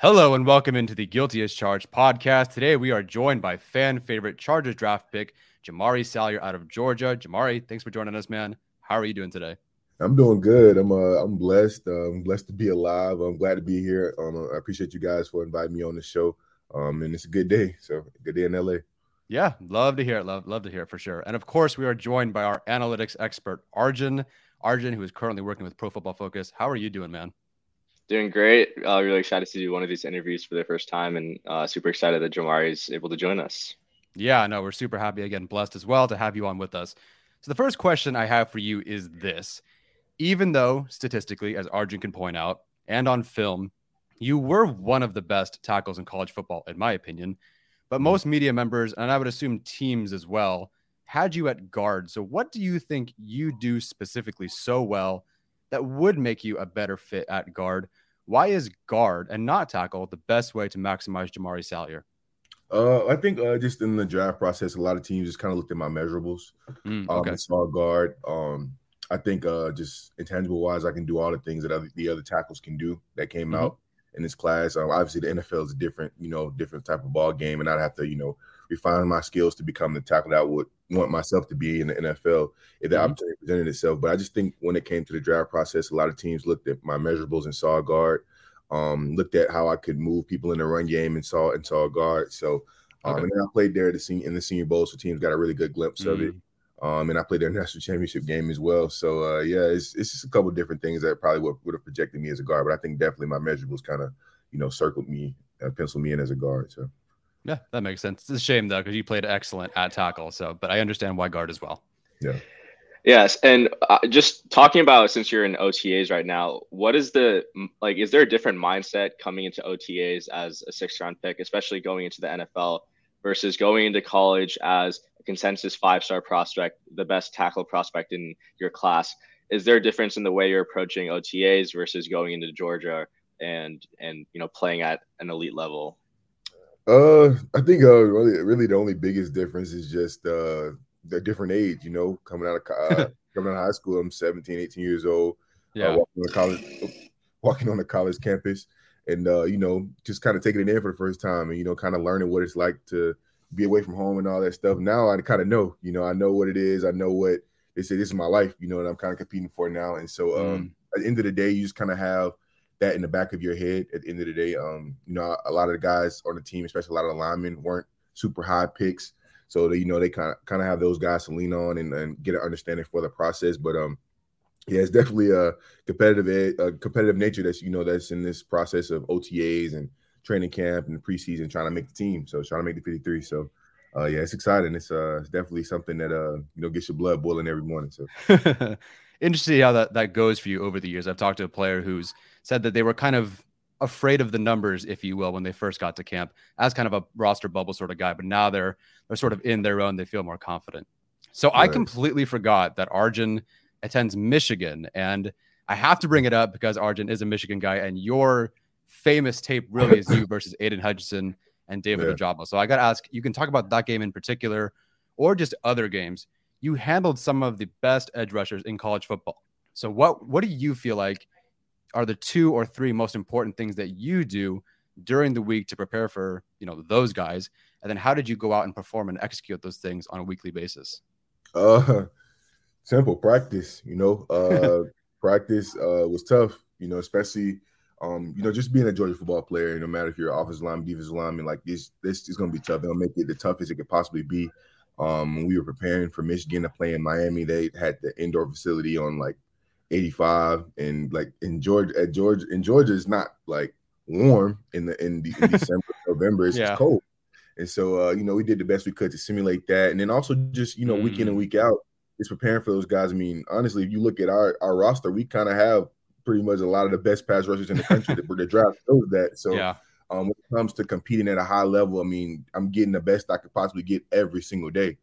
Hello and welcome into the Guilty as Charged podcast. Today we are joined by fan favorite Chargers draft pick Jamaree Salyer out of Georgia. Jamaree, thanks for joining us, man. How are you doing today? I'm doing good. I'm uh, I'm blessed. Uh, I'm blessed to be alive. I'm glad to be here. Um, I appreciate you guys for inviting me on the show. Um, and it's a good day. So good day in LA. Yeah, love to hear it. Love love to hear it for sure. And of course, we are joined by our analytics expert Arjun. Arjun, who is currently working with Pro Football Focus. How are you doing, man? Doing great. Uh, really excited to do one of these interviews for the first time, and uh, super excited that Jamaree is able to join us. Yeah, no, we're super happy again, blessed as well to have you on with us. So the first question I have for you is this: Even though statistically, as Arjun can point out, and on film, you were one of the best tackles in college football, in my opinion, but most media members, and I would assume teams as well, had you at guard. So what do you think you do specifically so well? that would make you a better fit at guard. Why is guard and not tackle the best way to maximize Jamaree Salyer? Uh, I think uh, just in the draft process, a lot of teams just kind of looked at my measurables. Mm, um, okay. saw guard. Um, I think uh, just intangible wise, I can do all the things that other, the other tackles can do that came Mhm. out in this class. Um, obviously, the NFL is a different, you know, different type of ball game, and I'd have to, you know, refine my skills to become the tackle that would want myself to be in the NFL if the Mhm. opportunity presented itself. But I just think when it came to the draft process, a lot of teams looked at my measurables and saw guard. Um, looked at how I could move people in the run game and saw and saw guard. So, um, Okay. and then I played there the senior, in the Senior Bowl, so teams got a really good glimpse of it. Mm. Um, and I played their national championship game as well. So uh, yeah, it's it's just a couple different things that probably would, would have projected me as a guard. But I think definitely my measurables kind of you know circled me, uh, penciled me in as a guard. So Yeah, that makes sense. It's a shame though because you played excellent at tackle. So, but I understand why guard as well. Yeah. Yes, and uh, just talking about since you're in OTAs right now, what is the like? Is there a different mindset coming into OTAs as a sixth round pick, especially going into the NFL, versus going into college as a consensus five star prospect, the best tackle prospect in your class? Is there a difference in the way you're approaching OTAs versus going into Georgia and and you know playing at an elite level? Uh, I think uh, really really the only biggest difference is just uh, the different age. You know, coming out of uh, coming out of high school, I'm 17, 18 years old. Yeah. uh, walking on college, walking on a college campus, and uh, you know, just kind of taking it in for the first time, and you know, kind of learning what it's like to be away from home and all that stuff. Now I kind of know, you know, I know what it is. I know what they say. This is my life, you know, and I'm kind of competing for now. And so, um, at the end of the day, you just kind of have that in the back of your head. At the end of the day, um, you know, a lot of the guys on the team, especially a lot of the linemen, weren't super high picks. So they, you know, they kind of kind of have those guys to lean on and, and get an understanding for the process. But um, yeah, it's definitely a competitive a competitive nature that's you know that's in this process of OTAs and training camp and preseason trying to make the team. So trying to make the 53. So uh, yeah, it's exciting. It's uh it's definitely something that uh you know gets your blood boiling every morning. So Interesting how that, that goes for you over the years. I've talked to a player who's said that they were kind of afraid of the numbers, if you will, when they first got to camp as kind of a roster bubble sort of guy, but now they're they're sort of in their own. They feel more confident. So I completely forgot that Arjun attends Michigan, and I have to bring it up because Arjun is a Michigan guy, and your famous tape really is you versus Aidan Hutchinson and David Yeah. Ojabo. So I got to ask, you can talk about that game in particular, or just other games. You handled some of the best edge rushers in college football. So what what do you feel like are the two or three most important things that you do during the week to prepare for you know those guys? And then how did you go out and perform and execute those things on a weekly basis? Uh simple practice you know? Uh practice uh was tough you know especially um you know just being a georgia football player no matter if you're offensive line defensive lineman like this this is going to be tough. It'll make it the toughest it could possibly be. Um when we were preparing for michigan to play in miami they had the indoor facility on like 85 and like in georgia at georgia in georgia it's not like warm in the in, the, in December, November. It's yeah. cold. And so uh, you know, we did the best we could to simulate that. And then also just, you know, mm. week in and mm. week out, is preparing for those guys. I mean, honestly, if you look at our, our roster, we kind of have pretty much a lot of the best pass rushers in the country. the, the draft shows that. So yeah. um, when it comes to competing at a high level, I mean, I'm getting the best I could possibly get every single day.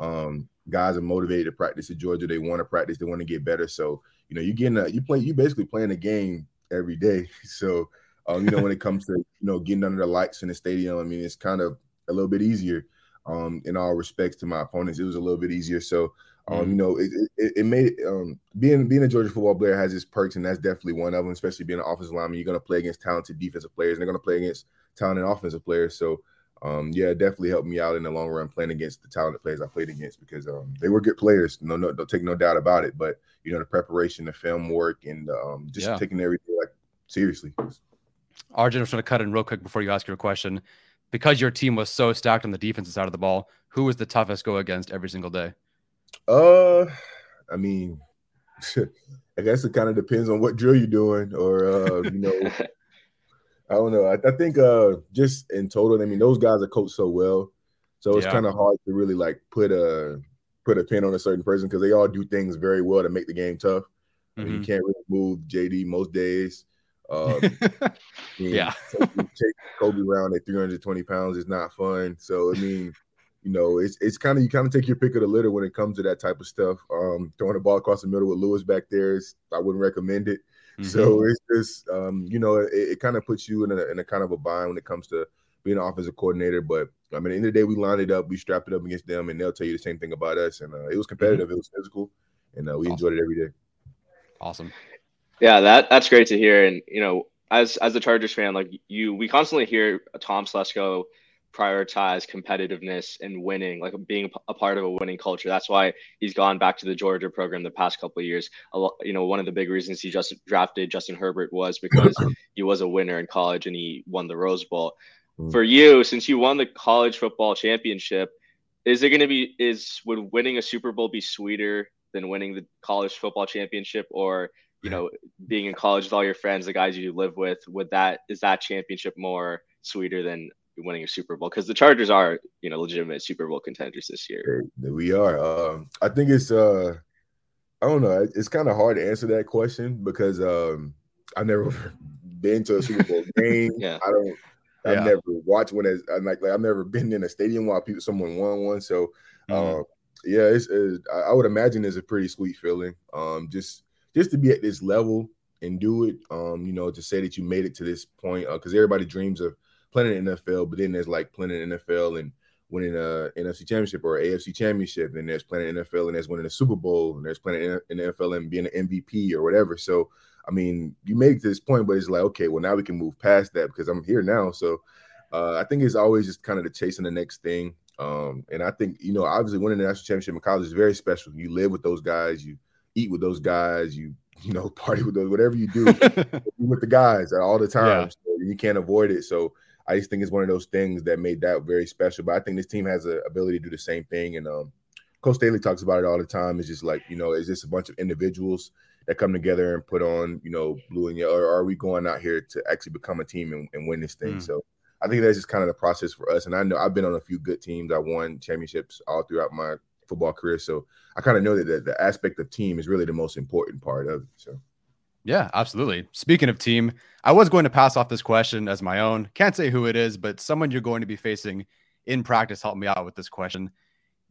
Um, guys are motivated to practice at Georgia. They want to practice. They want to get better. So you know, you're getting a, you play you basically playing a game every day. So um, you know, when it comes to you know getting under the lights in the stadium, I mean, it's kind of a little bit easier. Um, in all respects to my opponents, it was a little bit easier. So, um, mm-hmm. you know, it, it, it made um, being being a Georgia football player has its perks, and that's definitely one of them. Especially being an offensive lineman, you're going to play against talented defensive players, and they're going to play against talented offensive players. So, um, yeah, it definitely helped me out in the long run playing against the talented players I played against because um, they were good players. No, no, don't take no doubt about it. But you know, the preparation, the film work, and um, just yeah. taking everything like seriously. Arjun, I'm just going to cut in real quick before you ask your question. Because your team was so stacked on the defensive side of the ball, who was the toughest go against every single day? Uh, I mean, I guess it kind of depends on what drill you're doing, or uh, you know, I don't know. I, I, think uh, just in total, I mean, those guys are coached so well, so it's yeah. kind of hard to really like put a put a pin on a certain person because they all do things very well to make the game tough. Mm-hmm. I mean, you mm-hmm. can't really move JD most days. Um, yeah, take Kobe around at 320 pounds is not fun. So I mean, you know, it's it's kind of you kind of take your pick of the litter when it comes to that type of stuff. Um, throwing the ball across the middle with Lewis back there is I wouldn't recommend it. Mm-hmm. So it's just um, you know, it, it kind of puts you in a, in a kind of a bind when it comes to being an offensive coordinator. But I mean, at the end of the day, we lined it up, we strapped it up against them, and they'll tell you the same thing about us. And uh, it was competitive, mm-hmm. it was physical, and uh, we awesome. enjoyed it every day. Awesome. Yeah, that that's great to hear. And you know, as as a Chargers fan, like you, we constantly hear Tom Telesco prioritize competitiveness and winning, like being a part of a winning culture. That's why he's gone back to the Georgia program the past couple of years. You know, one of the big reasons he just drafted Justin Herbert was because he was a winner in college and he won the Rose Bowl. Mm. For you, since you won the college football championship, is it going to be is would winning a Super Bowl be sweeter than winning the college football championship, or you know, being in college with all your friends, the guys you live with, would that is that championship more sweeter than winning a Super Bowl? Because the Chargers are, you know, legitimate Super Bowl contenders this year. We are. Um, I think it's uh I don't know. It's kind of hard to answer that question because um I've never been to a Super Bowl game. yeah. I don't I've yeah. never watched one as like like I've never been in a stadium while people someone won one. So mm-hmm. um yeah, it's, it's, I would imagine it's a pretty sweet feeling. Um just just to be at this level and do it, um, you know, to say that you made it to this point, because uh, everybody dreams of playing in the NFL, but then there's like playing in the NFL and winning a NFC championship or AFC championship, and there's playing in the NFL and there's winning a Super Bowl, and there's playing in the NFL and being an MVP or whatever. So, I mean, you make this point, but it's like, okay, well, now we can move past that because I'm here now. So, uh, I think it's always just kind of the chasing the next thing. Um, and I think, you know, obviously winning the national championship in college is very special. You live with those guys, you eat with those guys, you you know party with those, whatever you do with the guys all the time. Yeah. So you can't avoid it. So I just think it's one of those things that made that very special. But I think this team has the ability to do the same thing. And um, Coach Staley talks about it all the time. It's just like you know, is this a bunch of individuals that come together and put on you know blue and yellow, or are we going out here to actually become a team and, and win this thing? Mm. So. I think that's just kind of the process for us. And I know I've been on a few good teams. I won championships all throughout my football career. So I kind of know that the, the, aspect of team is really the most important part of it. So. Yeah, absolutely. Speaking of team, I was going to pass off this question as my own. Can't say who it is, but someone you're going to be facing in practice helped me out with this question.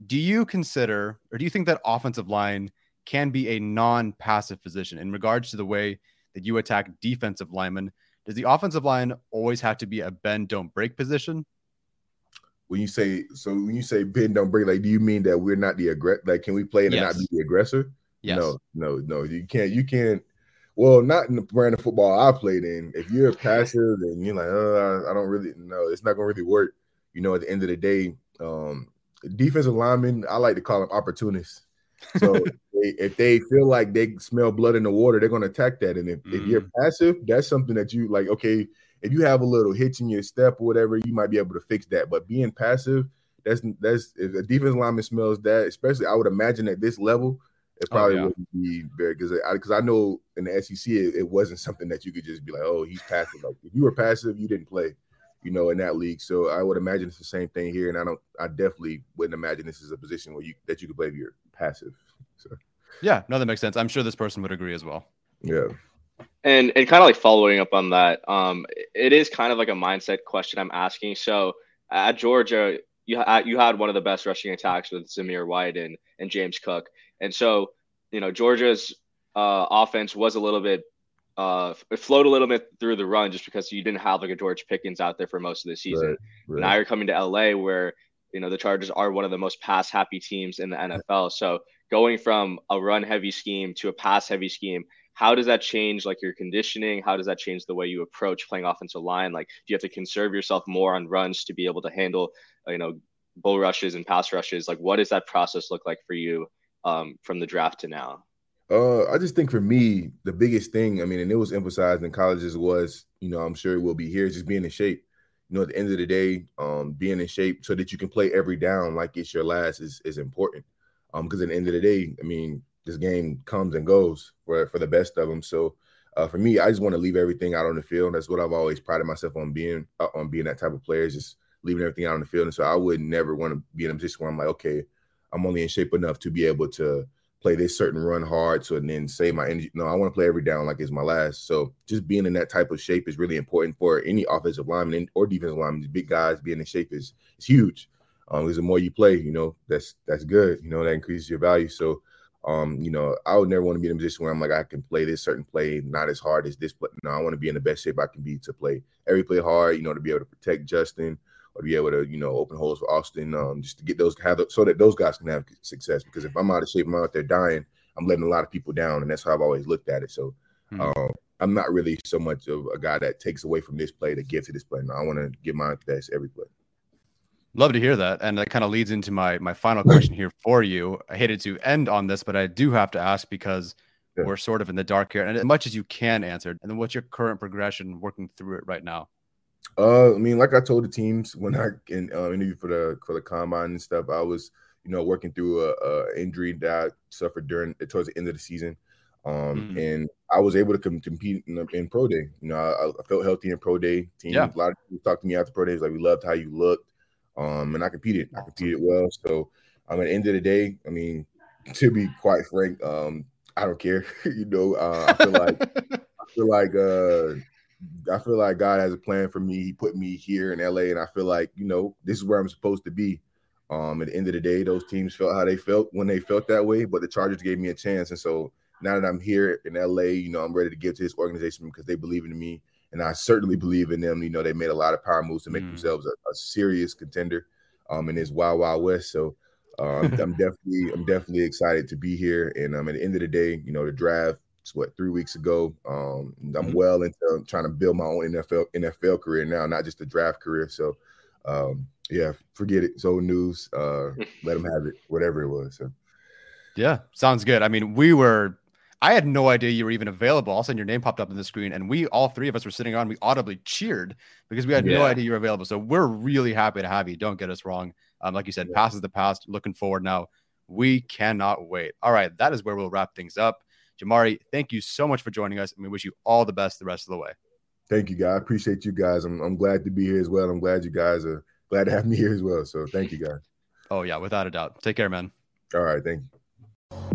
Do you consider or do you think that offensive line can be a non passive position in regards to the way that you attack defensive linemen? Does the offensive line always have to be a bend, don't break position? when you say so when you say bend don't break, like do you mean that we're not the aggressor? Like, can we play and yes. not be the aggressor? Yes. No, no, no. You can't. You can't. Well, not in the brand of football I played in. If you're a passive and you're like, uh, I don't really know, it's not gonna really work. You know, at the end of the day, um, defensive linemen, I like to call them opportunists. So if they feel like they smell blood in the water, they're gonna attack that. And if, mm. if you're mm. passive, that's something that you like, okay, if you have a little hitch in your step or whatever, you might be able to fix that. But being passive, that's that's if a defensive lineman smells that, especially I would imagine at this level, it oh, probably oh, yeah. wouldn't be very because I because I know in the SEC it, it, wasn't something that you could just be like, oh, he's passive. Like if you were passive, you didn't play, you know, in that league. So I would imagine it's the same thing here, and I don't, I definitely wouldn't imagine this is a position where you that you could play if you're passive. So yeah, no, that makes sense. I'm sure this person would agree as well. Yeah. And and kind of like following up on that, um, it is kind of like a mindset question I'm asking. So at Georgia, you had you had one of the best rushing attacks with Zamir White and and James Cook, and so you know Georgia's uh, offense was a little bit uh, it flowed a little bit through the run just because you didn't have like a George Pickens out there for most of the season. Right, right. Now you're coming to LA where you know the Chargers are one of the most pass happy teams in the NFL. So going from a run heavy scheme to a pass heavy scheme, how does that change like your conditioning? How does that change the way you approach playing offensive line? Like, do you have to conserve yourself more on runs to be able to handle, you know, bull rushes and pass rushes? Like, what does that process look like for you um, from the draft to now? Uh, I just think for me, the biggest thing, I mean, and it was emphasized in colleges was, you know, I'm sure it will be here, just being in shape. You know, at the end of the day, um, being in shape so that you can play every down like it's your last is is important. Um, because at the end of the day, I mean, this game comes and goes for for the best of them. So, uh, for me, I just want to leave everything out on the field. That's what I've always prided myself on being uh, on being that type of player. Just leaving everything out on the field. And so I would never want to be in a position where I'm like, okay, I'm only in shape enough to be able to play this certain run hard so and then save my energy. No, I want to play every down like it's my last. So just being in that type of shape is really important for any offensive lineman or defensive lineman. Big guys being in shape is is huge. Um, because the more you play, you know, that's that's good. You know, that increases your value. So um, you know, I would never want to be in a position where I'm like, I can play this certain play not as hard as this, but no, I want to be in the best shape I can be to play every play hard, you know, to be able to protect Justin, or be able to, you know, open holes for Austin, um, just to get those have so that those guys can have success. Because if I'm out of shape, I'm out there dying, I'm letting a lot of people down, and that's how I've always looked at it. So, hmm. um, I'm not really so much of a guy that takes away from this play to give to this play. No, I want to give my best every play. Love to hear that, and that kind of leads into my my final question here for you. I hated to end on this, but I do have to ask because yeah. we're sort of in the dark here, and as much as you can answer, and then what's your current progression working through it right now? Uh, I mean, like I told the teams when I in, uh, interviewed for the for the combine and stuff, I was you know working through a, a injury that I suffered during towards the end of the season, um, mm. and I was able to com- compete in, in, pro day. You know, I, I, felt healthy in pro day. Teams, yeah. a lot of people talked to me after pro days like we loved how you looked, um, and I competed. I competed well. So, um, at the end of the day, I mean, to be quite frank, um, I don't care. you know, uh, I feel like I feel like uh I feel like God has a plan for me. He put me here in LA, and I feel like you know this is where I'm supposed to be. Um, at the end of the day, those teams felt how they felt when they felt that way, but the Chargers gave me a chance, and so now that I'm here in LA, you know I'm ready to give to this organization because they believe in me, and I certainly believe in them. You know they made a lot of power moves to make mm. themselves a, a, serious contender um, in this Wild Wild West. So um, I'm definitely I'm definitely excited to be here, and um, at the end of the day, you know the draft what three weeks ago. Um, I'm mm-hmm. well into trying to build my own NFL NFL career now, not just a draft career. So, um, yeah, forget it. It's old news. Uh, let them have it, whatever it was. So. Yeah, sounds good. I mean, we were. I had no idea you were even available. All of a sudden, your name popped up on the screen, and we all three of us were sitting on. We audibly cheered because we had yeah. no idea you were available. So we're really happy to have you. Don't get us wrong. Um, like you said, yeah. past is the past. Looking forward now. We cannot wait. All right, that is where we'll wrap things up. Jamaree, thank you so much for joining us, and we wish you all the best the rest of the way. Thank you, guys. I appreciate you guys. I'm, I'm glad to be here as well. I'm glad you guys are glad to have me here as well. So thank you, guys. Oh yeah, without a doubt. Take care, man. All right, thank you.